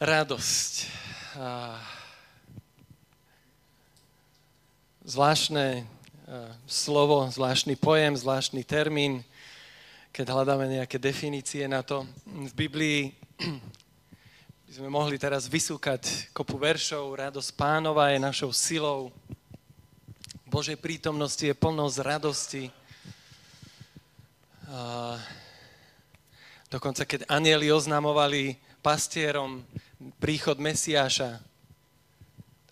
radosť. Zvláštne slovo, zvláštny pojem, zvláštny termín, keď hľadáme nejaké definície na to. V Biblii by sme mohli teraz vysúkať kopu veršov. Radosť pánova je našou silou. Božej prítomnosti je plnosť radosti. dokonca keď anieli oznamovali pastierom príchod Mesiáša.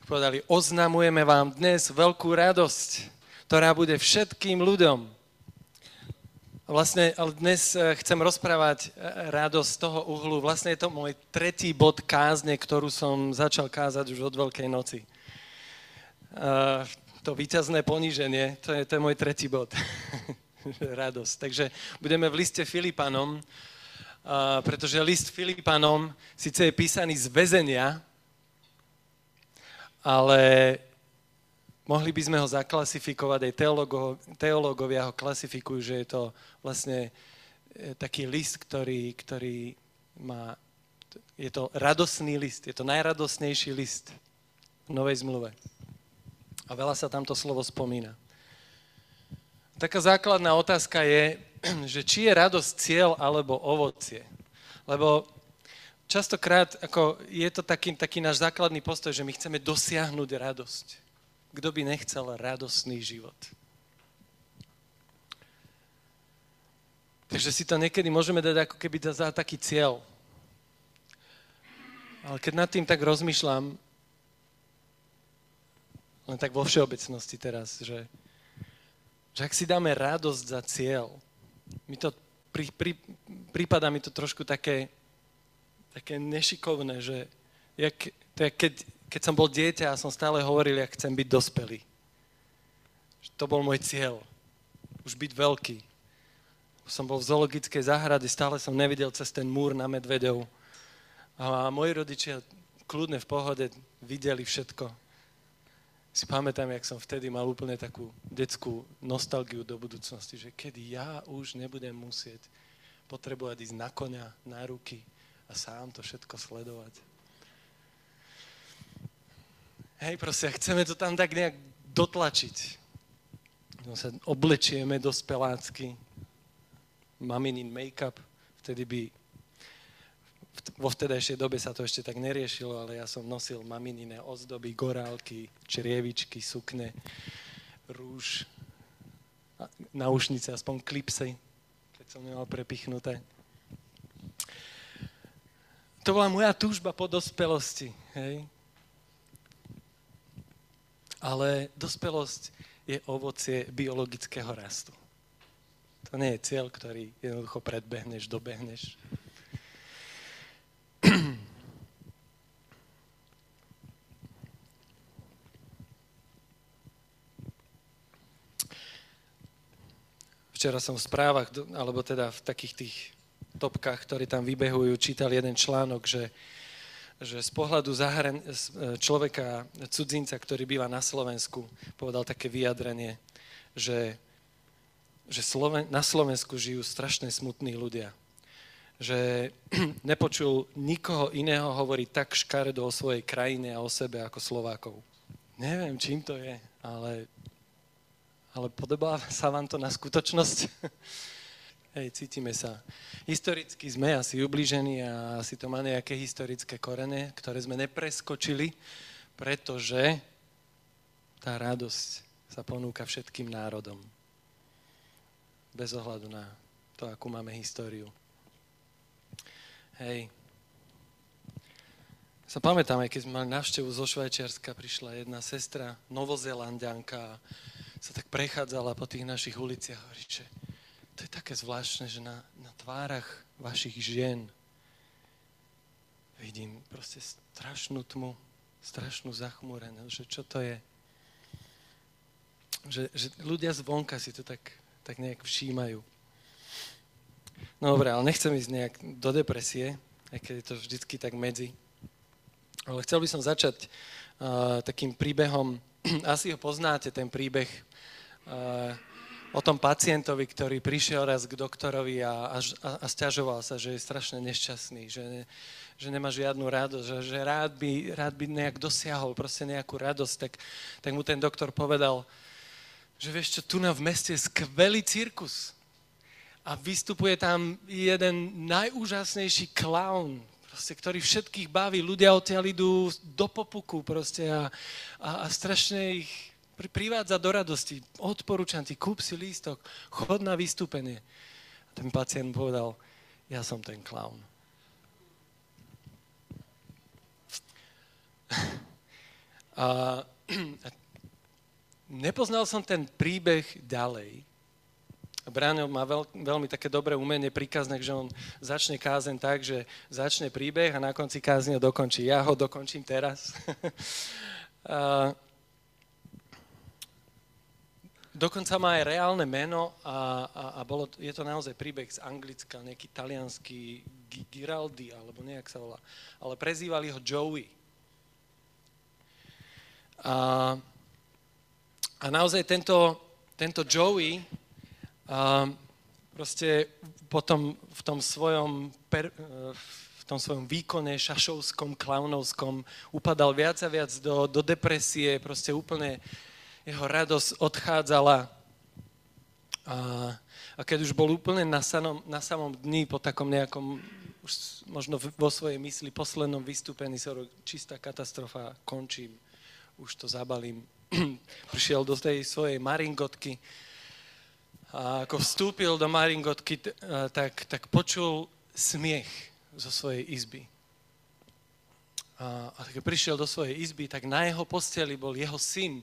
Povedali, oznamujeme vám dnes veľkú radosť, ktorá bude všetkým ľuďom. Vlastne, ale dnes eh, chcem rozprávať eh, radosť z toho uhlu. Vlastne je to môj tretí bod kázne, ktorú som začal kázať už od Veľkej noci. Uh, to víťazné poníženie, to je, to je môj tretí bod. radosť. Takže budeme v liste Filipanom, pretože list Filipanom síce je písaný z väzenia, ale mohli by sme ho zaklasifikovať, aj teologo, teológovia ho klasifikujú, že je to vlastne e, taký list, ktorý, ktorý má, je to radosný list, je to najradosnejší list v Novej zmluve. A veľa sa tamto slovo spomína. Taká základná otázka je, že či je radosť cieľ alebo ovocie. Lebo častokrát ako je to taký, taký náš základný postoj, že my chceme dosiahnuť radosť. Kto by nechcel radostný život? Takže si to niekedy môžeme dať ako keby za taký cieľ. Ale keď nad tým tak rozmýšľam, len tak vo všeobecnosti teraz, že, že ak si dáme radosť za cieľ, mi to pri, pri, prípada mi to trošku také, také nešikovné, že jak, to je, keď, keď som bol dieťa a som stále hovoril, jak chcem byť dospelý. To bol môj cieľ. Už byť veľký. Som bol v zoologickej záhrade, stále som nevidel cez ten múr na medvedov. A moji rodičia kľudne v pohode videli všetko si pamätám, jak som vtedy mal úplne takú detskú nostalgiu do budúcnosti, že kedy ja už nebudem musieť potrebovať ísť na konia, na ruky a sám to všetko sledovať. Hej, proste, chceme to tam tak nejak dotlačiť. No sa oblečieme do spelácky, maminin make-up, vtedy by vo vtedajšej dobe sa to ešte tak neriešilo, ale ja som nosil maminine ozdoby, gorálky, črievičky, sukne, rúž, naušnice, aspoň klipsy, keď som nemal prepichnuté. To bola moja túžba po dospelosti, hej? Ale dospelosť je ovocie biologického rastu. To nie je cieľ, ktorý jednoducho predbehneš, dobehneš. Včera som v správach, alebo teda v takých tých topkách, ktorí tam vybehujú, čítal jeden článok, že, že z pohľadu zahren- človeka, cudzinca, ktorý býva na Slovensku, povedal také vyjadrenie, že, že Sloven- na Slovensku žijú strašne smutní ľudia. Že nepočul nikoho iného hovoriť tak škaredo o svojej krajine a o sebe ako Slovákov. Neviem, čím to je, ale ale podobá sa vám to na skutočnosť? Hej, cítime sa. Historicky sme asi ubližení a asi to má nejaké historické korene, ktoré sme nepreskočili, pretože tá radosť sa ponúka všetkým národom. Bez ohľadu na to, akú máme históriu. Hej. Sa pamätám, aj keď sme mali návštevu zo Švajčiarska, prišla jedna sestra, novozelandianka, sa tak prechádzala po tých našich uliciach hovorí, že to je také zvláštne, že na, na tvárach vašich žien vidím proste strašnú tmu, strašnú zachmúrenosť, že čo to je. Že, že ľudia zvonka si to tak, tak nejak všímajú. No dobré, ale nechcem ísť nejak do depresie, aj keď je to vždycky tak medzi. Ale chcel by som začať uh, takým príbehom, asi ho poznáte, ten príbeh o tom pacientovi, ktorý prišiel raz k doktorovi a, a, a stiažoval sa, že je strašne nešťastný, že, ne, že nemá žiadnu radosť, že, že rád, by, rád by nejak dosiahol proste nejakú radosť, tak, tak mu ten doktor povedal, že vieš čo, tu na v meste je skvelý cirkus. A vystupuje tam jeden najúžasnejší klaun, proste, ktorý všetkých baví. Ľudia odtiaľ idú do popuku proste a, a, a strašne ich privádza do radosti. Odporúčam ti, kúp si lístok, chod na vystúpenie. A ten pacient povedal, ja som ten klaun. A, a nepoznal som ten príbeh ďalej. Bráňo má veľ, veľmi také dobré umenie príkazné, že on začne kázen tak, že začne príbeh a na konci kázne ho dokončí. Ja ho dokončím teraz. a, dokonca má aj reálne meno a, a, a bolo, je to naozaj príbeh z Anglicka, nejaký talianský Giraldi, alebo nejak sa volá. Ale prezývali ho Joey. A, a naozaj tento, tento Joey a, proste potom v tom svojom, per, v tom svojom výkone šašovskom, klaunovskom upadal viac a viac do, do depresie, proste úplne jeho radosť odchádzala. A, a keď už bol úplne na, sanom, na samom dni, po takom nejakom, už možno vo svojej mysli, poslednom vystúpení, sa čistá katastrofa, končím už to zabalím. Prišiel do tej svojej maringotky a ako vstúpil do maringotky, tak, tak počul smiech zo svojej izby. A, a keď prišiel do svojej izby, tak na jeho posteli bol jeho syn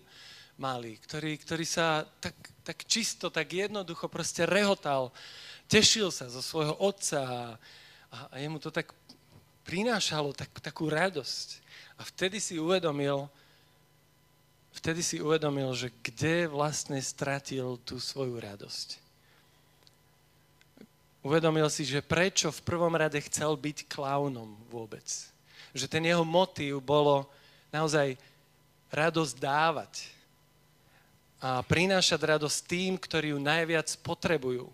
malý, ktorý, ktorý sa tak, tak čisto, tak jednoducho proste rehotal, tešil sa zo svojho otca a, a jemu to tak prinášalo tak, takú radosť. A vtedy si uvedomil, vtedy si uvedomil, že kde vlastne stratil tú svoju radosť. Uvedomil si, že prečo v prvom rade chcel byť klaunom vôbec. Že ten jeho motív bolo naozaj radosť dávať a prinášať radosť tým, ktorí ju najviac potrebujú.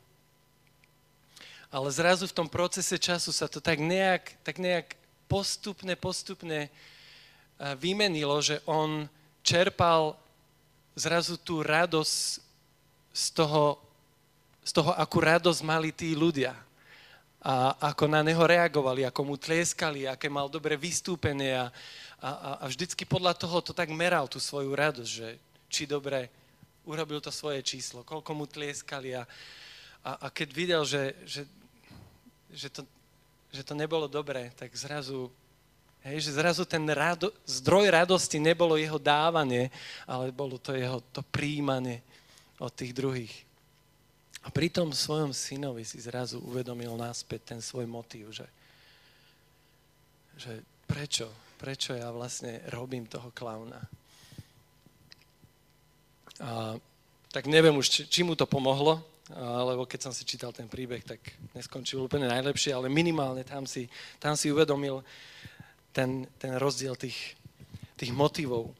Ale zrazu v tom procese času sa to tak nejak, tak nejak postupne, postupne vymenilo, že on čerpal zrazu tú radosť z toho, z toho, akú radosť mali tí ľudia. A ako na neho reagovali, ako mu tlieskali, aké mal dobre vystúpenie a, a, a vždycky podľa toho to tak meral tú svoju radosť, že či dobre urobil to svoje číslo, koľko mu tlieskali a, a, a keď videl, že, že, že, to, že to nebolo dobré, tak zrazu Hej, že zrazu ten rado, zdroj radosti nebolo jeho dávanie, ale bolo to jeho to príjmanie od tých druhých. A pri tom svojom synovi si zrazu uvedomil náspäť ten svoj motív, že, že prečo, prečo ja vlastne robím toho klauna. A, tak neviem už, či, či mu to pomohlo, lebo keď som si čítal ten príbeh, tak neskončil úplne najlepšie, ale minimálne tam si, tam si uvedomil, ten, ten rozdiel tých, tých motivov.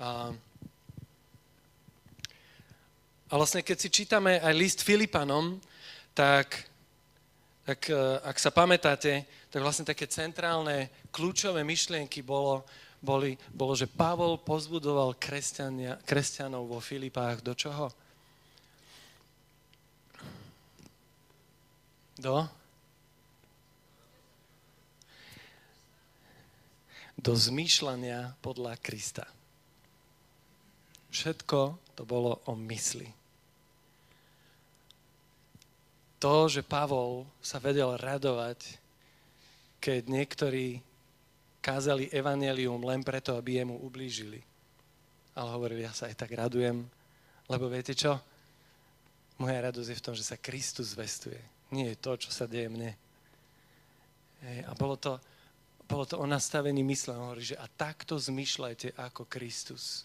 A, a vlastne keď si čítame aj list Filipanom, tak, tak e, ak sa pamätáte, tak vlastne také centrálne, kľúčové myšlienky bolo, boli, bolo, že Pavol pozbudoval kresťanov vo Filipách do čoho? Do? do zmýšľania podľa Krista. Všetko to bolo o mysli. To, že Pavol sa vedel radovať, keď niektorí kázali evanelium len preto, aby jemu ublížili. Ale hovoril, ja sa aj tak radujem, lebo viete čo? Moja radosť je v tom, že sa Kristus zvestuje. Nie je to, čo sa deje mne. A bolo to, bolo to o nastavení mysle. On hovorí, že a takto zmyšľajte ako Kristus.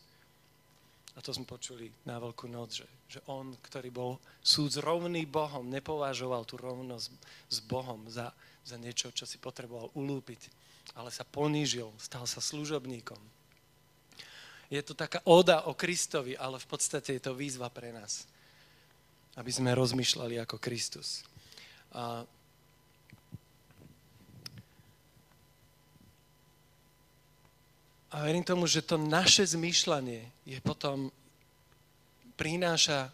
A to sme počuli na Veľkú noc, že, že on, ktorý bol súd rovný Bohom, nepovažoval tú rovnosť s Bohom za, za niečo, čo si potreboval ulúpiť, ale sa ponížil, stal sa služobníkom. Je to taká oda o Kristovi, ale v podstate je to výzva pre nás. aby sme rozmýšľali ako Kristus. A A verím tomu, že to naše zmýšľanie je potom, prináša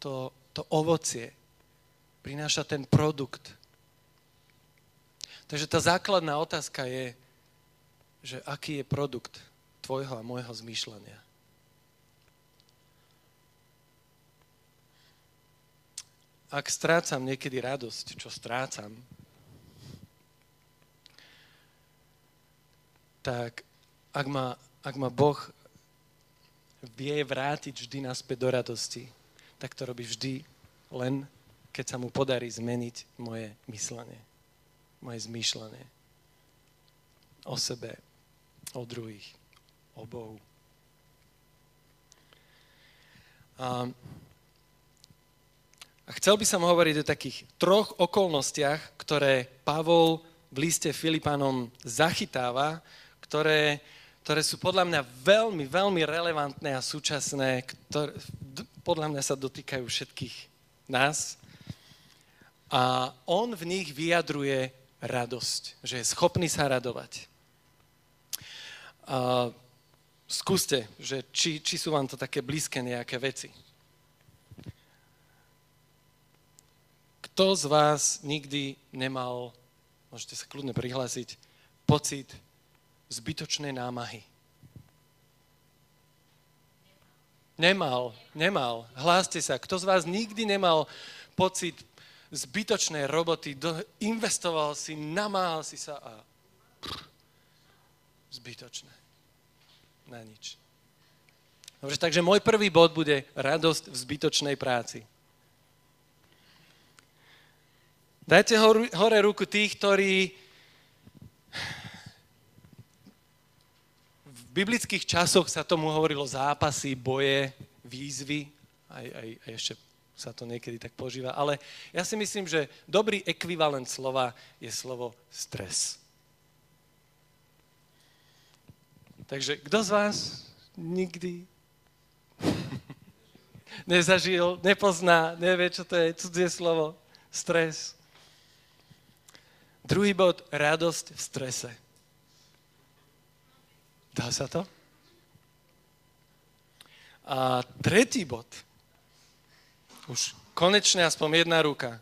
to, to ovocie, prináša ten produkt. Takže tá základná otázka je, že aký je produkt tvojho a môjho zmýšľania. Ak strácam niekedy radosť, čo strácam, tak ak ma, ak ma Boh vie vrátiť vždy naspäť do radosti, tak to robí vždy len, keď sa mu podarí zmeniť moje myslenie, moje zmýšľanie o sebe, o druhých, o Bohu. A, a chcel by som hovoriť o takých troch okolnostiach, ktoré Pavol v liste Filipanom zachytáva ktoré, ktoré sú podľa mňa veľmi, veľmi relevantné a súčasné, ktoré podľa mňa sa dotýkajú všetkých nás. A on v nich vyjadruje radosť, že je schopný sa radovať. A skúste, že či, či sú vám to také blízke nejaké veci. Kto z vás nikdy nemal, môžete sa kľudne prihlásiť, pocit zbytočné námahy. Nemal, nemal. Hláste sa. Kto z vás nikdy nemal pocit zbytočnej roboty, do, investoval si, namáhal si sa a zbytočné. Na nič. Dobre, takže môj prvý bod bude radosť v zbytočnej práci. Dajte hore ruku tých, ktorí biblických časoch sa tomu hovorilo zápasy, boje, výzvy, aj, aj, aj ešte sa to niekedy tak požíva, ale ja si myslím, že dobrý ekvivalent slova je slovo stres. Takže kto z vás nikdy nezažil, nepozná, nevie, čo to je cudzie slovo? Stres. Druhý bod, radosť v strese. Dá sa to? A tretí bod. Už konečne aspoň jedna ruka.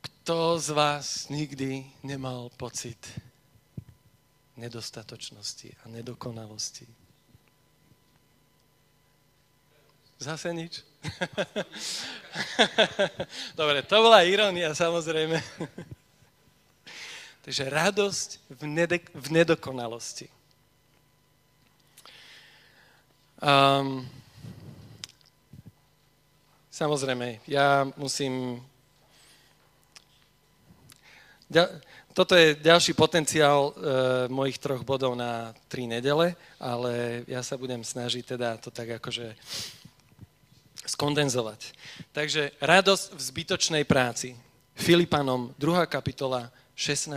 Kto z vás nikdy nemal pocit nedostatočnosti a nedokonalosti? Zase nič? Dobre, to bola ironia samozrejme. Takže radosť v, nede- v nedokonalosti. Um, samozrejme, ja musím... Toto je ďalší potenciál e, mojich troch bodov na tri nedele, ale ja sa budem snažiť teda to tak akože skondenzovať. Takže radosť v zbytočnej práci. Filipanom, 2. kapitola, 16.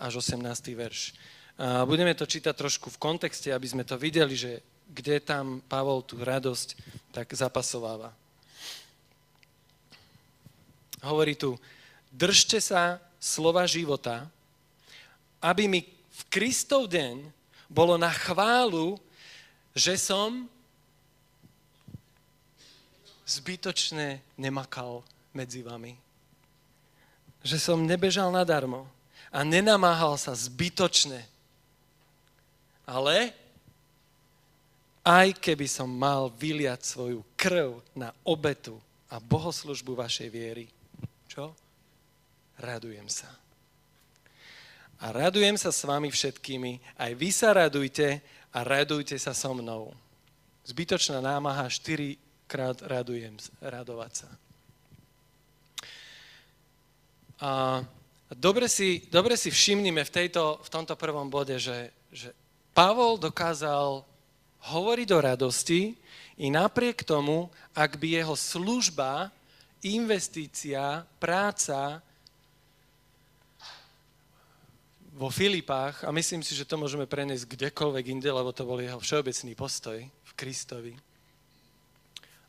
až 18. verš. A budeme to čítať trošku v kontexte, aby sme to videli, že kde tam Pavol tú radosť tak zapasováva. Hovorí tu, držte sa slova života, aby mi v Kristov deň bolo na chválu, že som zbytočne nemakal medzi vami že som nebežal nadarmo a nenamáhal sa zbytočne. Ale aj keby som mal vyliať svoju krv na obetu a bohoslužbu vašej viery, čo? Radujem sa. A radujem sa s vami všetkými, aj vy sa radujte a radujte sa so mnou. Zbytočná námaha, štyrikrát radujem, radovať sa. A dobre si, dobre si všimnime v, tejto, v tomto prvom bode, že, že Pavol dokázal hovoriť o radosti i napriek tomu, ak by jeho služba, investícia, práca vo Filipách, a myslím si, že to môžeme preniesť kdekoľvek inde, lebo to bol jeho všeobecný postoj v Kristovi,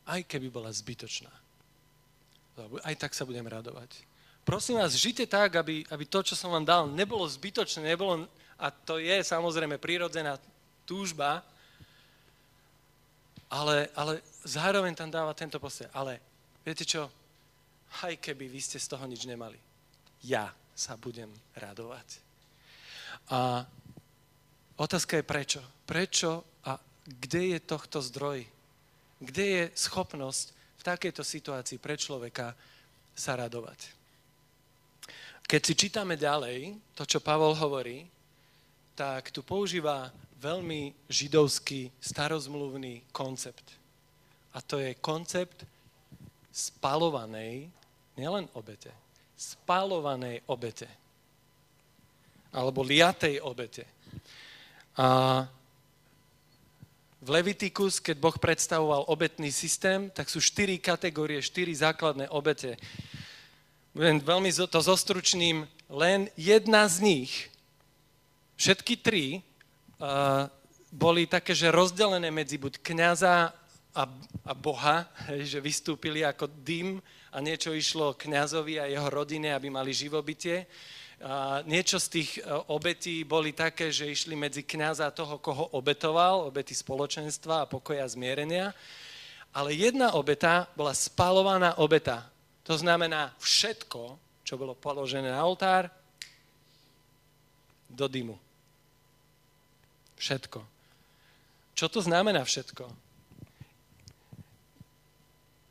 aj keby bola zbytočná. Aj tak sa budem radovať. Prosím vás, žite tak, aby, aby to, čo som vám dal, nebolo zbytočné, nebolo, a to je samozrejme prírodzená túžba, ale, ale zároveň tam dáva tento postoj. Ale viete čo? Aj keby vy ste z toho nič nemali. Ja sa budem radovať. A otázka je prečo. Prečo a kde je tohto zdroj? Kde je schopnosť v takejto situácii pre človeka sa radovať? Keď si čítame ďalej to, čo Pavol hovorí, tak tu používa veľmi židovský, starozmluvný koncept. A to je koncept spalovanej, nielen obete, spalovanej obete. Alebo liatej obete. A v Levitikus, keď Boh predstavoval obetný systém, tak sú štyri kategórie, štyri základné obete budem veľmi to zostručným, len jedna z nich, všetky tri, uh, boli také, že rozdelené medzi buď kniaza a, a Boha, že vystúpili ako dym a niečo išlo kňazovi a jeho rodine, aby mali živobytie. A niečo z tých e, obetí boli také, že išli medzi kňaza toho, koho obetoval, obety spoločenstva a pokoja zmierenia. Ale jedna obeta bola spalovaná obeta. To znamená všetko, čo bolo položené na oltár, do dymu. Všetko. Čo to znamená všetko?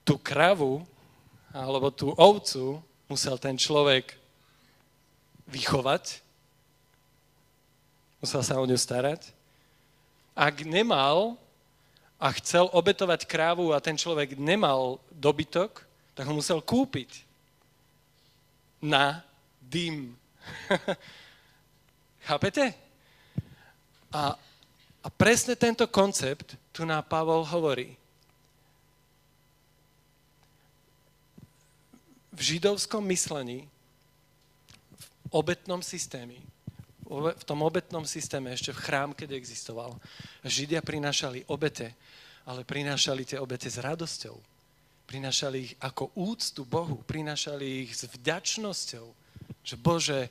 Tú kravu alebo tú ovcu musel ten človek vychovať, musel sa o ňu starať. Ak nemal a chcel obetovať krávu a ten človek nemal dobytok, tak ho musel kúpiť na dym. Chápete? A, a presne tento koncept tu na Pavol hovorí. V židovskom myslení, v obetnom systéme, v tom obetnom systéme, ešte v chrám, keď existoval, Židia prinášali obete, ale prinášali tie obete s radosťou Prinášali ich ako úctu Bohu, prinášali ich s vďačnosťou, že Bože,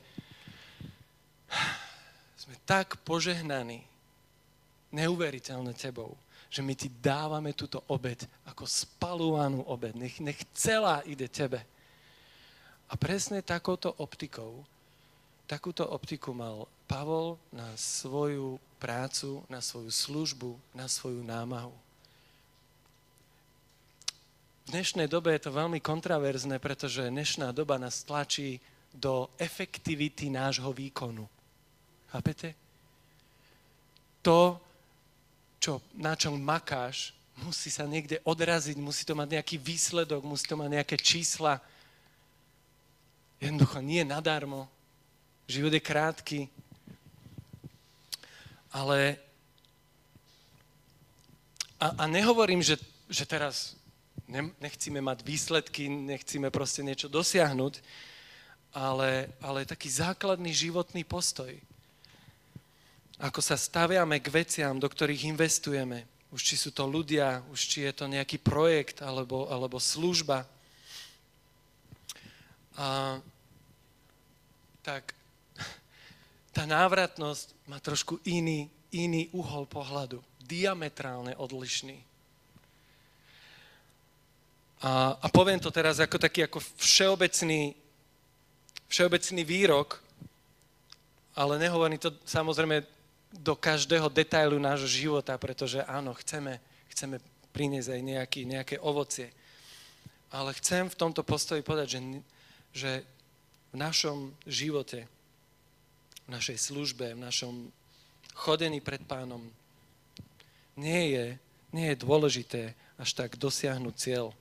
sme tak požehnaní, neuveriteľne Tebou, že my Ti dávame túto obed ako spalovanú obed. Nech, nech celá ide Tebe. A presne takouto optikou, takúto optiku mal Pavol na svoju prácu, na svoju službu, na svoju námahu. V dnešnej dobe je to veľmi kontraverzné, pretože dnešná doba nás tlačí do efektivity nášho výkonu. Chápete? To, čo, na čom makáš, musí sa niekde odraziť, musí to mať nejaký výsledok, musí to mať nejaké čísla. Jednoducho nie nadarmo. Život je krátky. Ale a, a nehovorím, že, že teraz nechcíme mať výsledky, nechceme proste niečo dosiahnuť, ale, ale taký základný životný postoj. Ako sa staviame k veciam, do ktorých investujeme. Už či sú to ľudia, už či je to nejaký projekt alebo, alebo služba. A, tak tá návratnosť má trošku iný, iný uhol pohľadu. Diametrálne odlišný. A, a poviem to teraz ako taký ako všeobecný, všeobecný výrok, ale nehovorím to samozrejme do každého detailu nášho života, pretože áno, chceme, chceme priniesť aj nejaký, nejaké ovocie. Ale chcem v tomto postoji povedať, že, že v našom živote, v našej službe, v našom chodení pred pánom nie je, nie je dôležité až tak dosiahnuť cieľ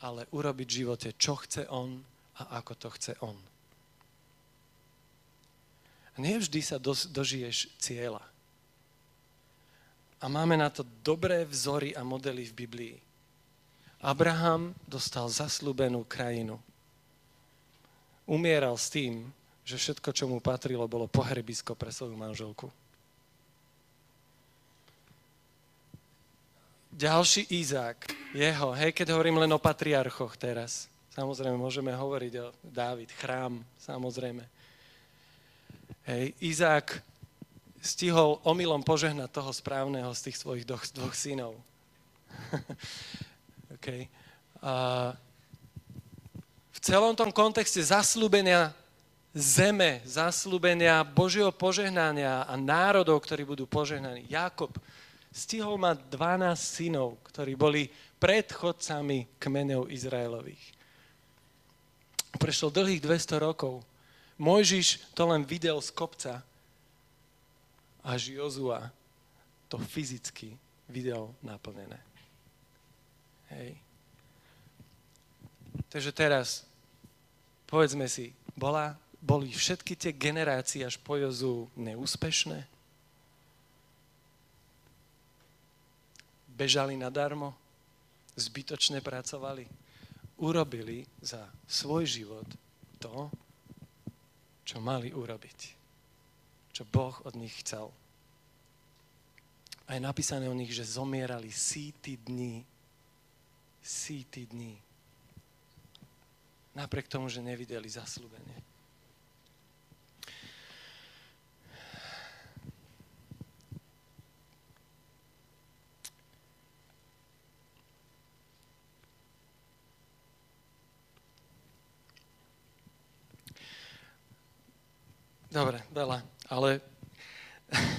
ale urobiť v živote, čo chce on a ako to chce on. Nevždy sa do, dožiješ cieľa. A máme na to dobré vzory a modely v Biblii. Abraham dostal zaslúbenú krajinu. Umieral s tým, že všetko, čo mu patrilo, bolo pohrebisko pre svoju manželku. Ďalší Izák jeho. Hej, keď hovorím len o patriarchoch teraz. Samozrejme, môžeme hovoriť o Dávid, chrám, samozrejme. Hej, Izák stihol omylom požehnať toho správneho z tých svojich dvoch, dvoch synov. okay. A v celom tom kontexte zaslúbenia zeme, zaslúbenia Božieho požehnania a národov, ktorí budú požehnaní. Jakob stihol mať 12 synov, ktorí boli predchodcami kmenov Izraelových. Prešlo dlhých 200 rokov. Mojžiš to len videl z kopca, až Jozua to fyzicky videl naplnené. Hej. Takže teraz, povedzme si, bola, boli všetky tie generácie až po Jozu neúspešné? Bežali nadarmo? Zbytočne pracovali? Urobili za svoj život to, čo mali urobiť čo Boh od nich chcel. A je napísané o nich, že zomierali síty dní. Síty dní. Napriek tomu, že nevideli zaslúbenie. Dobre, veľa. Ale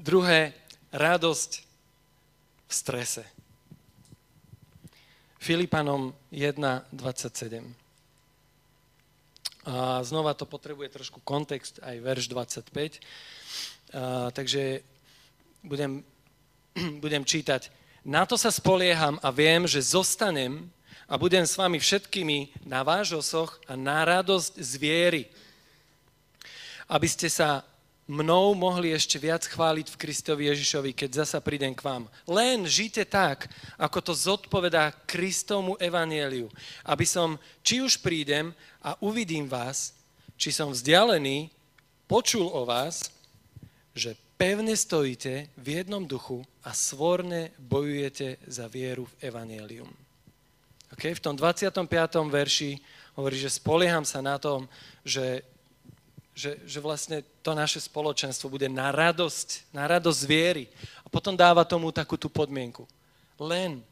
druhé, radosť v strese. Filipanom 1.27. A znova to potrebuje trošku kontext, aj verš 25. A, takže budem, budem čítať. Na to sa spolieham a viem, že zostanem a budem s vami všetkými na váš a na radosť z viery aby ste sa mnou mohli ešte viac chváliť v Kristovi Ježišovi, keď zasa prídem k vám. Len žite tak, ako to zodpovedá Kristovmu evanieliu, aby som, či už prídem a uvidím vás, či som vzdialený, počul o vás, že pevne stojíte v jednom duchu a svorne bojujete za vieru v evanielium. Okay? V tom 25. verši hovorí, že spolieham sa na tom, že že, že vlastne to naše spoločenstvo bude na radosť, na radosť viery. A potom dáva tomu takú tú podmienku. Len,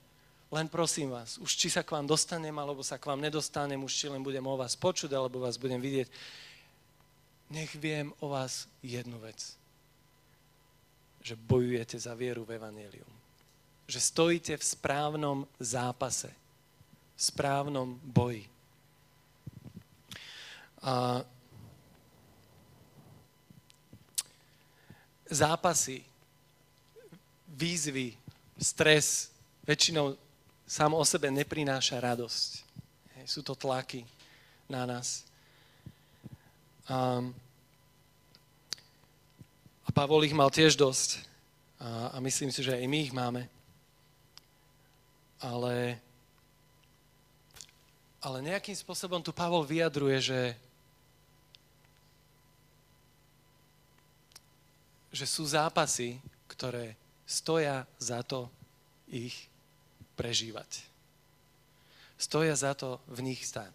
len prosím vás, už či sa k vám dostanem, alebo sa k vám nedostanem, už či len budem o vás počuť, alebo vás budem vidieť, nech viem o vás jednu vec. Že bojujete za vieru v Evangelium. Že stojíte v správnom zápase, v správnom boji. A zápasy, výzvy, stres väčšinou sám o sebe neprináša radosť. Sú to tlaky na nás. A, a Pavol ich mal tiež dosť. A, a myslím si, že aj my ich máme. Ale, ale nejakým spôsobom tu Pavol vyjadruje, že že sú zápasy, ktoré stoja za to ich prežívať. Stoja za to v nich stať.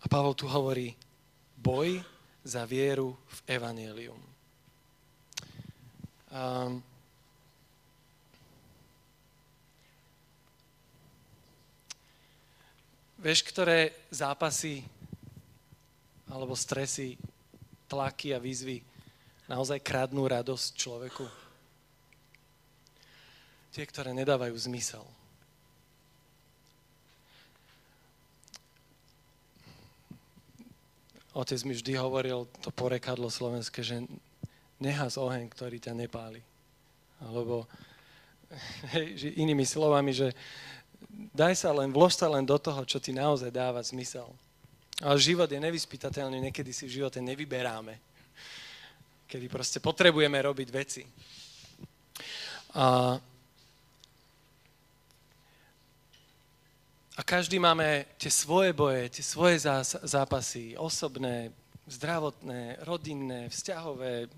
A Pavol tu hovorí, boj za vieru v Evangelium. Um, vieš, ktoré zápasy alebo stresy tlaky a výzvy naozaj kradnú radosť človeku? Tie, ktoré nedávajú zmysel. Otec mi vždy hovoril to porekadlo slovenské, že nehas oheň, ktorý ťa nepáli. Alebo hej, inými slovami, že daj sa len, vlož sa len do toho, čo ti naozaj dáva zmysel. Ale život je nevyspytateľný, niekedy si v živote nevyberáme. Kedy proste potrebujeme robiť veci. A, a každý máme tie svoje boje, tie svoje zápasy, osobné, zdravotné, rodinné, vzťahové,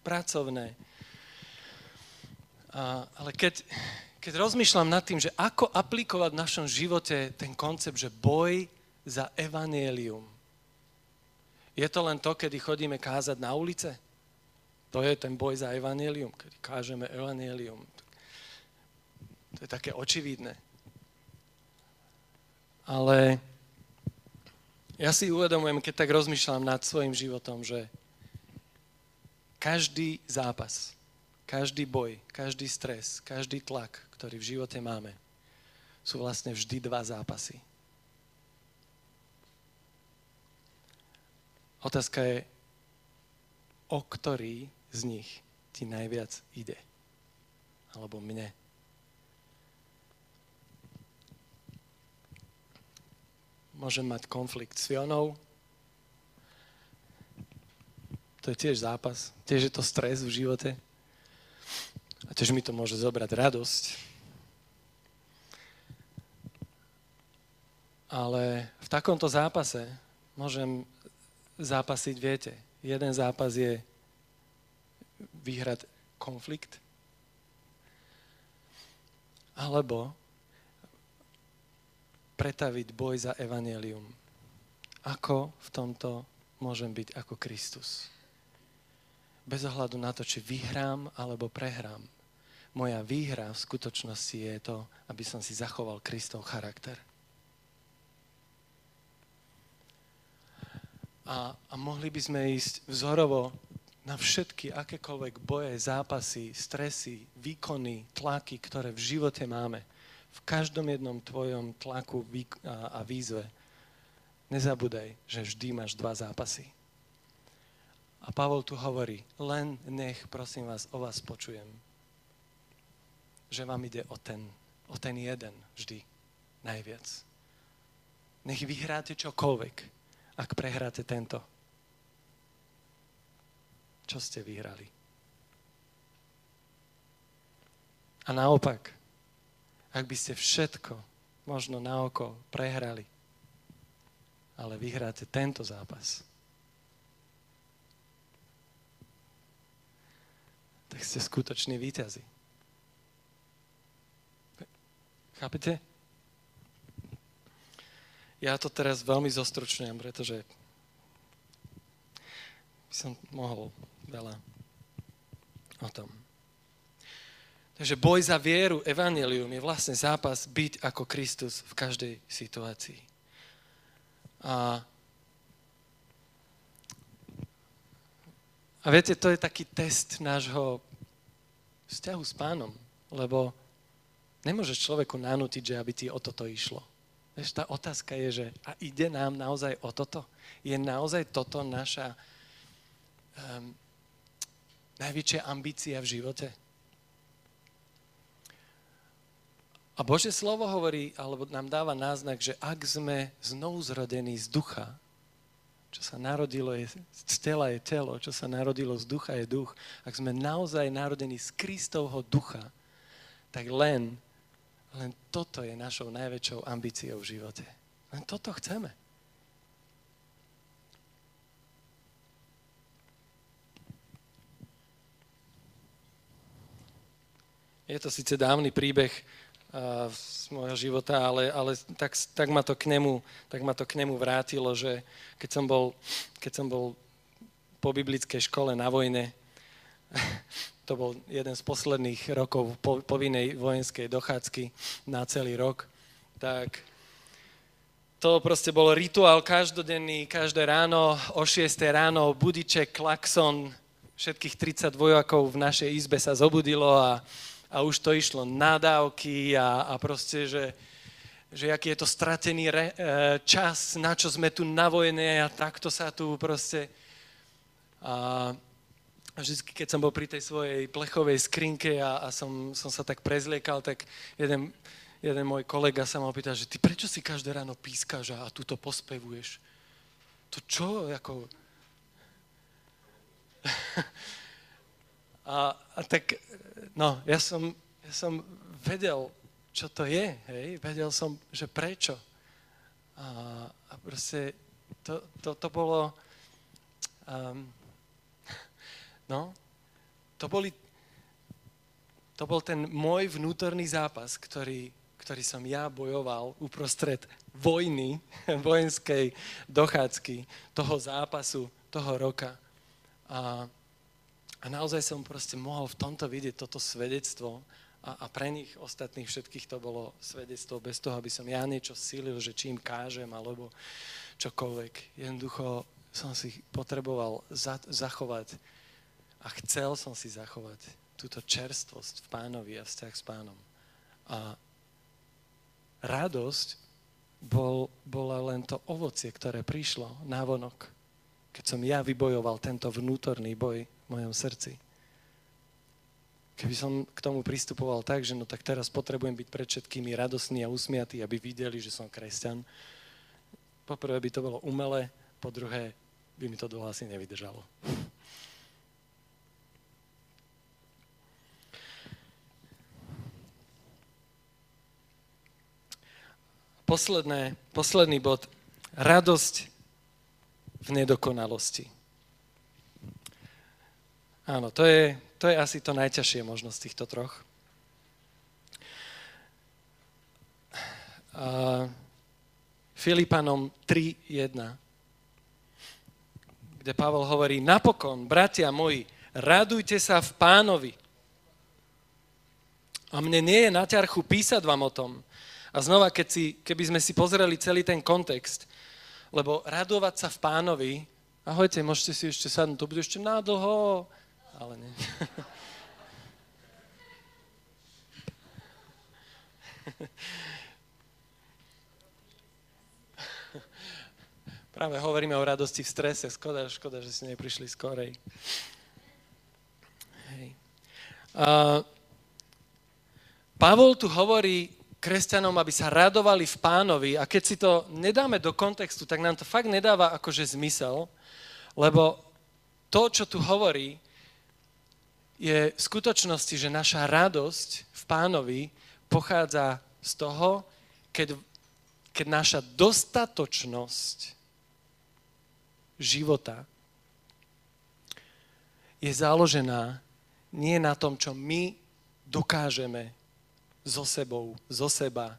pracovné. A, ale keď, keď rozmýšľam nad tým, že ako aplikovať v našom živote ten koncept, že boj za evanielium. Je to len to, kedy chodíme kázať na ulice? To je ten boj za evanielium, kedy kážeme evanielium. To je také očividné. Ale ja si uvedomujem, keď tak rozmýšľam nad svojim životom, že každý zápas, každý boj, každý stres, každý tlak, ktorý v živote máme, sú vlastne vždy dva zápasy. Otázka je, o ktorý z nich ti najviac ide. Alebo mne. môžem mať konflikt s Fionou. To je tiež zápas, tiež je to stres v živote. A tiež mi to môže zobrať radosť. Ale v takomto zápase môžem zápasiť, viete, jeden zápas je vyhrať konflikt, alebo pretaviť boj za evanelium. Ako v tomto môžem byť ako Kristus? Bez ohľadu na to, či vyhrám alebo prehrám. Moja výhra v skutočnosti je to, aby som si zachoval Kristov charakter. A, a mohli by sme ísť vzorovo na všetky akékoľvek boje, zápasy, stresy, výkony, tlaky, ktoré v živote máme v každom jednom tvojom tlaku a výzve nezabudaj, že vždy máš dva zápasy. A Pavol tu hovorí, len nech, prosím vás, o vás počujem, že vám ide o ten, o ten jeden vždy najviac. Nech vyhráte čokoľvek, ak prehráte tento. Čo ste vyhrali? A naopak, ak by ste všetko možno na oko prehrali, ale vyhráte tento zápas, tak ste skutoční víťazi. Chápete? Ja to teraz veľmi zostručňujem, pretože by som mohol veľa o tom. Takže boj za vieru, evanelium je vlastne zápas byť ako Kristus v každej situácii. A, a viete, to je taký test nášho vzťahu s pánom, lebo nemôžeš človeku nanútiť, že aby ti o toto išlo. Vieš, tá otázka je, že a ide nám naozaj o toto? Je naozaj toto naša um, najväčšia ambícia v živote? A Bože slovo hovorí, alebo nám dáva náznak, že ak sme znovu zrodení z ducha, čo sa narodilo je, z tela je telo, čo sa narodilo z ducha je duch, ak sme naozaj narodení z Kristovho ducha, tak len, len toto je našou najväčšou ambíciou v živote. Len toto chceme. Je to síce dávny príbeh, z môjho života, ale, ale tak, tak, ma to k nemu, tak ma to k nemu vrátilo, že keď som bol, keď som bol po biblickej škole na vojne, to bol jeden z posledných rokov po, povinnej vojenskej dochádzky na celý rok, tak to proste bol rituál každodenný, každé ráno, o 6 ráno, budiček, klakson, všetkých 30 vojakov v našej izbe sa zobudilo a a už to išlo nadávky a, a proste, že, že aký je to stratený re, e, čas, na čo sme tu na vojne a takto sa tu proste... A, vždy, keď som bol pri tej svojej plechovej skrinke a, a som, som sa tak prezliekal, tak jeden, jeden môj kolega sa ma opýtal, že ty prečo si každé ráno pískaš a, a tu to pospevuješ? To čo? Ako... a, a tak no, ja som, ja som vedel, čo to je, hej, vedel som, že prečo. A, a proste to, to, to bolo, um, no, to boli, To bol ten môj vnútorný zápas, ktorý, ktorý som ja bojoval uprostred vojny, vojenskej dochádzky, toho zápasu, toho roka. A, a naozaj som proste mohol v tomto vidieť toto svedectvo a, a pre nich ostatných všetkých to bolo svedectvo bez toho, aby som ja niečo sílil, že čím kážem alebo čokoľvek. Jednoducho som si potreboval za, zachovať a chcel som si zachovať túto čerstvosť v pánovi a vzťah s pánom. A radosť bol, bola len to ovocie, ktoré prišlo na vonok, keď som ja vybojoval tento vnútorný boj v mojom srdci. Keby som k tomu pristupoval tak, že no tak teraz potrebujem byť pred všetkými radosný a usmiatý, aby videli, že som kresťan, poprvé by to bolo umelé, po druhé by mi to dlho asi nevydržalo. Posledné, posledný bod. Radosť v nedokonalosti. Áno, to je, to je asi to najťažšie možnosť týchto troch. A Filipanom 3.1 kde Pavel hovorí, napokon, bratia moji, radujte sa v pánovi. A mne nie je na ťarchu písať vám o tom. A znova, keď si, keby sme si pozreli celý ten kontext, lebo radovať sa v pánovi, ahojte, môžete si ešte sadnúť, to bude ešte nádlho, ale nie. Práve hovoríme o radosti v strese. Škoda, škoda, že ste neprišli skorej. Hej. Uh, Pavol tu hovorí kresťanom, aby sa radovali v pánovi. A keď si to nedáme do kontextu, tak nám to fakt nedáva akože zmysel, lebo to, čo tu hovorí, je v skutočnosti, že naša radosť v pánovi pochádza z toho, keď, keď naša dostatočnosť života je založená nie na tom, čo my dokážeme so sebou, zo seba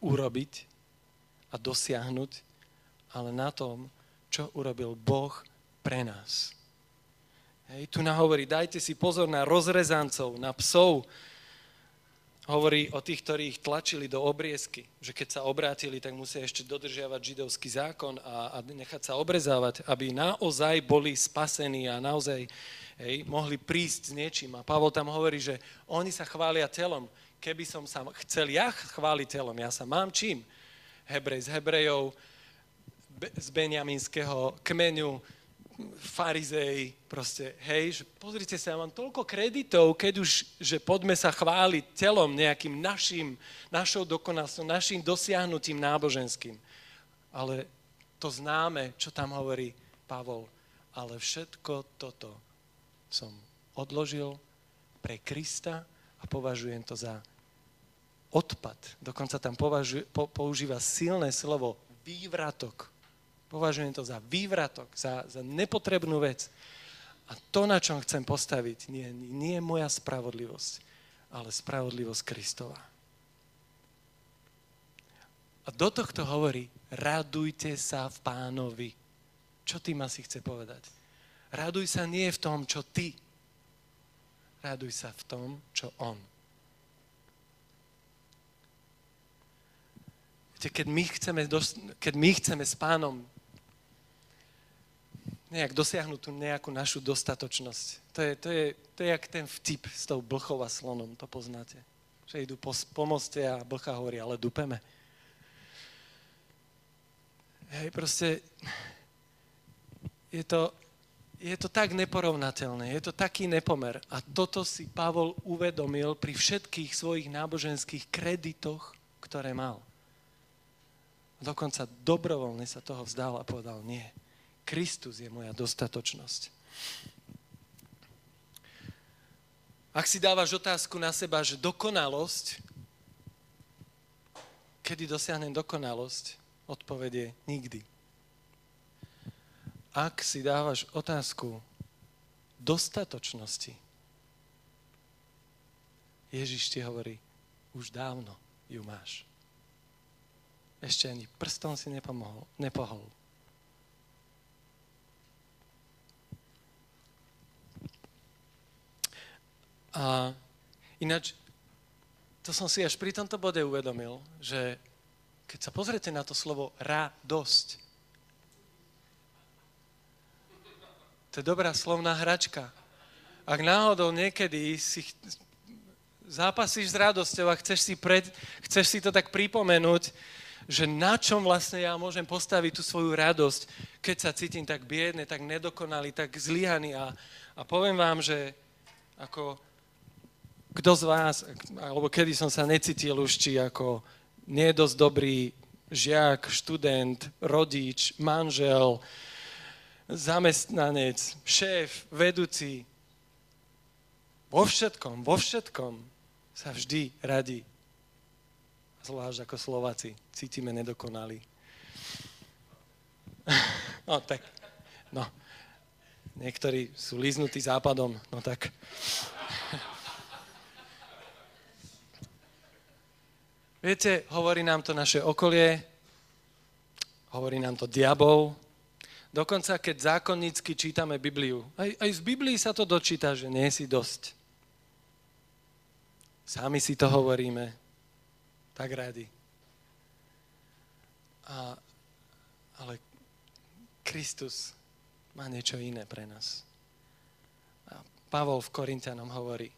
urobiť a dosiahnuť, ale na tom, čo urobil Boh pre nás. Hej, tu nahovorí, dajte si pozor na rozrezancov, na psov, hovorí o tých, ktorí ich tlačili do obriezky, že keď sa obrátili, tak musia ešte dodržiavať židovský zákon a, a nechať sa obrezávať, aby naozaj boli spasení a naozaj hej, mohli prísť s niečím. A Pavol tam hovorí, že oni sa chvália telom. Keby som sa chcel ja chváliť telom, ja sa mám čím? Hebrej z Hebrejov, z Benjaminského kmeňu, farizej, proste, hej, že pozrite sa, ja mám toľko kreditov, keď už, že poďme sa chváliť telom nejakým našim, našou dokonalstvom, našim dosiahnutím náboženským. Ale to známe, čo tam hovorí Pavol. Ale všetko toto som odložil pre Krista a považujem to za odpad. Dokonca tam považuje, po, používa silné slovo vývratok Považujem to za vývratok, za, za nepotrebnú vec. A to, na čom chcem postaviť, nie, nie je moja spravodlivosť, ale spravodlivosť Kristova. A do tohto hovorí, radujte sa v pánovi. Čo tým asi chce povedať? Raduj sa nie v tom, čo ty. Raduj sa v tom, čo on. Viete, keď my chceme, keď my chceme s pánom nejak dosiahnuť tú nejakú našu dostatočnosť. To je, to je, to je jak ten vtip s tou blchou a slonom, to poznáte. Že idú po, po a blcha hovorí, ale dupeme. Hej, proste je to, je to tak neporovnateľné, je to taký nepomer. A toto si Pavol uvedomil pri všetkých svojich náboženských kreditoch, ktoré mal. Dokonca dobrovoľne sa toho vzdal a povedal, nie, Kristus je moja dostatočnosť. Ak si dávaš otázku na seba, že dokonalosť, kedy dosiahnem dokonalosť, odpovedie nikdy. Ak si dávaš otázku dostatočnosti, Ježiš ti hovorí, už dávno ju máš. Ešte ani prstom si nepomohol, nepohol. A ináč, to som si až pri tomto bode uvedomil, že keď sa pozriete na to slovo radosť, to je dobrá slovná hračka. Ak náhodou niekedy si zápasíš s radosťou a chceš si, pred, chceš si to tak pripomenúť, že na čom vlastne ja môžem postaviť tú svoju radosť, keď sa cítim tak biedne, tak nedokonalý, tak zlyhaný. A, a poviem vám, že ako kto z vás, alebo kedy som sa necítil už, či ako nie dosť dobrý žiak, študent, rodič, manžel, zamestnanec, šéf, vedúci. Vo všetkom, vo všetkom sa vždy radi, zvlášť ako Slováci, cítime nedokonalí. No tak, no, niektorí sú líznutí západom, no tak. Viete, hovorí nám to naše okolie, hovorí nám to diabol, dokonca keď zákonnícky čítame Bibliu. Aj, aj z Biblii sa to dočíta, že nie si dosť. Sami si to hovoríme. Tak radi. A, ale Kristus má niečo iné pre nás. A Pavol v Korintianom hovorí,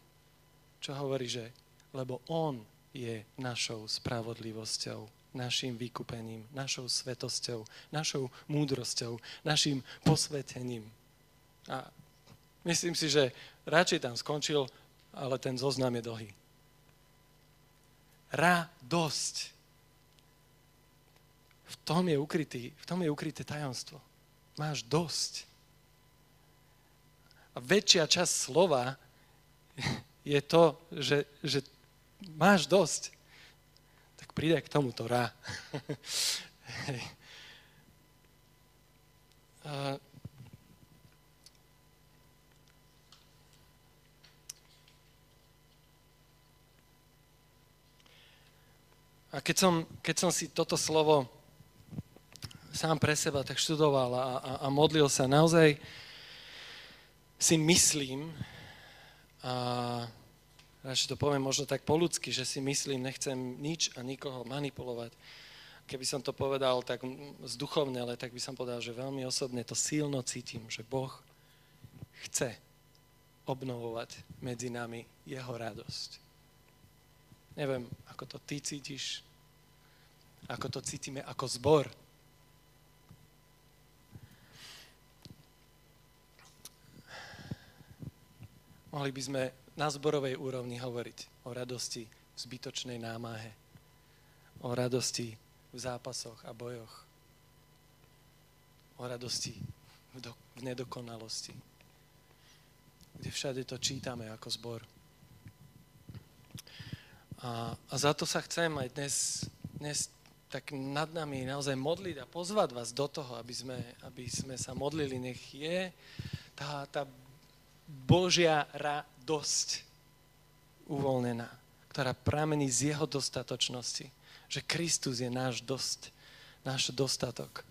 čo hovorí, že lebo on je našou spravodlivosťou, našim vykúpením, našou svetosťou, našou múdrosťou, našim posvetením. A myslím si, že radšej tam skončil, ale ten zoznam je dlhý radosť. V tom je ukrytý, v tom je ukryté tajomstvo. Máš dosť. A väčšia časť slova je to, že, že máš dosť. Tak príde k tomuto rá. A keď som, keď som si toto slovo sám pre seba tak študoval a, a, a modlil sa, naozaj si myslím, a radšej to poviem možno tak po ľudsky, že si myslím, nechcem nič a nikoho manipulovať. Keby som to povedal tak zduchovne, ale tak by som povedal, že veľmi osobne to silno cítim, že Boh chce obnovovať medzi nami jeho radosť. Neviem, ako to ty cítiš, ako to cítime ako zbor. Mohli by sme na zborovej úrovni hovoriť o radosti v zbytočnej námahe, o radosti v zápasoch a bojoch, o radosti v, do, v nedokonalosti, kde všade to čítame ako zbor. A, a za to sa chcem aj dnes, dnes tak nad nami naozaj modliť a pozvať vás do toho, aby sme, aby sme sa modlili. Nech je tá, tá Božia radosť uvoľnená, ktorá pramení z jeho dostatočnosti. Že Kristus je náš dosť, náš dostatok.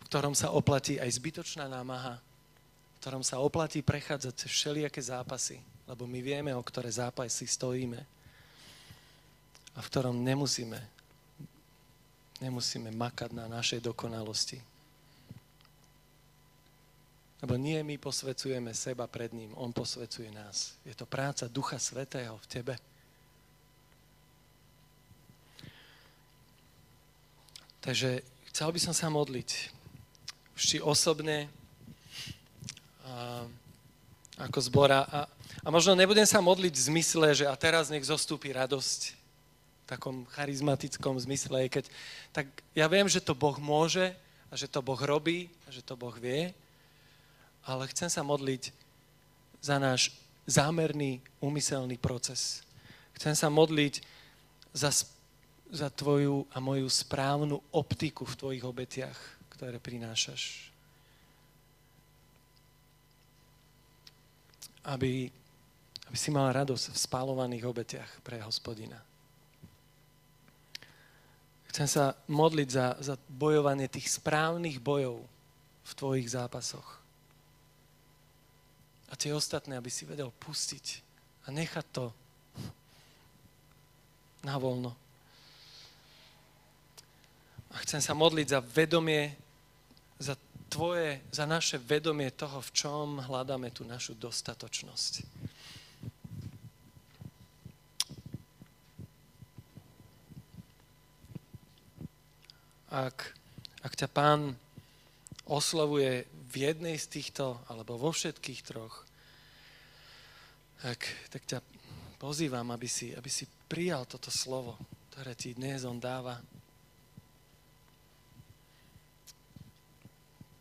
V ktorom sa oplatí aj zbytočná námaha, ktorom sa oplatí prechádzať všelijaké zápasy, lebo my vieme, o ktoré zápasy stojíme a v ktorom nemusíme, nemusíme makať na našej dokonalosti. Lebo nie my posvecujeme seba pred ním, on posvecuje nás. Je to práca Ducha Svetého v tebe. Takže chcel by som sa modliť. Vždy osobne, a, ako zbora. A, a možno nebudem sa modliť v zmysle, že a teraz nech zostúpi radosť v takom charizmatickom zmysle, keď, tak ja viem, že to Boh môže a že to Boh robí a že to Boh vie, ale chcem sa modliť za náš zámerný, úmyselný proces. Chcem sa modliť za, za tvoju a moju správnu optiku v tvojich obetiach, ktoré prinášaš aby, aby si mal radosť v spálovaných obetiach pre hospodina. Chcem sa modliť za, za bojovanie tých správnych bojov v tvojich zápasoch. A tie ostatné, aby si vedel pustiť a nechať to na voľno. A chcem sa modliť za vedomie, za tvoje, za naše vedomie toho, v čom hľadáme tú našu dostatočnosť. Ak, ak ťa pán oslovuje v jednej z týchto, alebo vo všetkých troch, tak, tak ťa pozývam, aby si, aby si prijal toto slovo, ktoré ti dnes on dáva.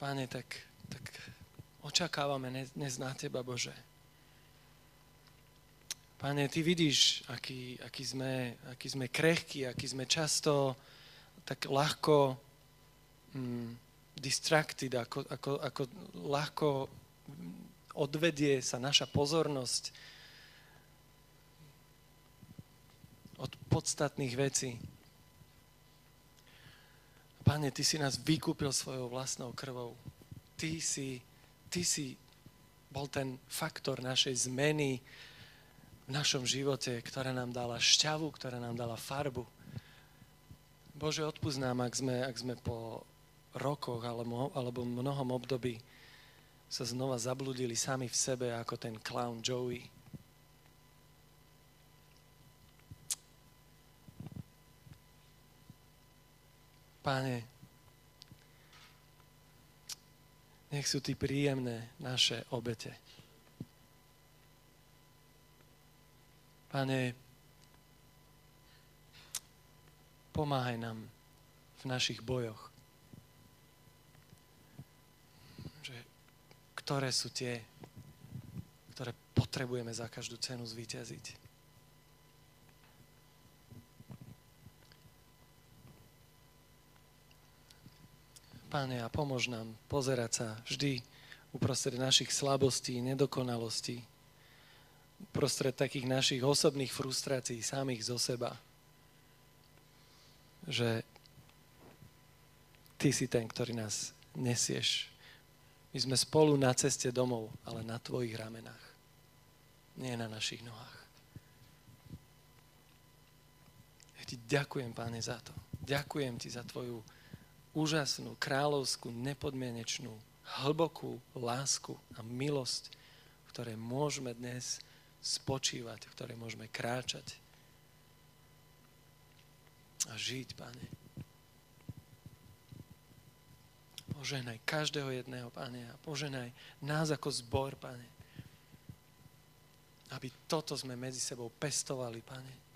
Páne, tak, tak očakávame dnes na Teba, Bože. Páne, Ty vidíš, aký, aký, sme, aký sme krehkí, aký sme často tak ľahko mm, distracted, ako, ako, ako ľahko odvedie sa naša pozornosť od podstatných vecí. Pane, Ty si nás vykúpil svojou vlastnou krvou. Ty si, ty si bol ten faktor našej zmeny v našom živote, ktorá nám dala šťavu, ktorá nám dala farbu. Bože, odpúsť ak sme, ak sme po rokoch alebo, alebo mnohom období sa znova zabludili sami v sebe ako ten clown Joey. Páne, nech sú ty príjemné naše obete. Pane, Pomáhaj nám v našich bojoch. Že, ktoré sú tie, ktoré potrebujeme za každú cenu zvíťaziť. Páne, a pomôž nám pozerať sa vždy uprostred našich slabostí, nedokonalostí, uprostred takých našich osobných frustrácií samých zo seba že ty si ten, ktorý nás nesieš. My sme spolu na ceste domov, ale na tvojich ramenách. Nie na našich nohách. Ja ti ďakujem, páne, za to. Ďakujem ti za tvoju úžasnú, kráľovskú, nepodmienečnú, hlbokú lásku a milosť, v ktorej môžeme dnes spočívať, v ktorej môžeme kráčať a žiť, Pane. Poženaj každého jedného, Pane, a poženaj nás ako zbor, Pane. Aby toto sme medzi sebou pestovali, Pane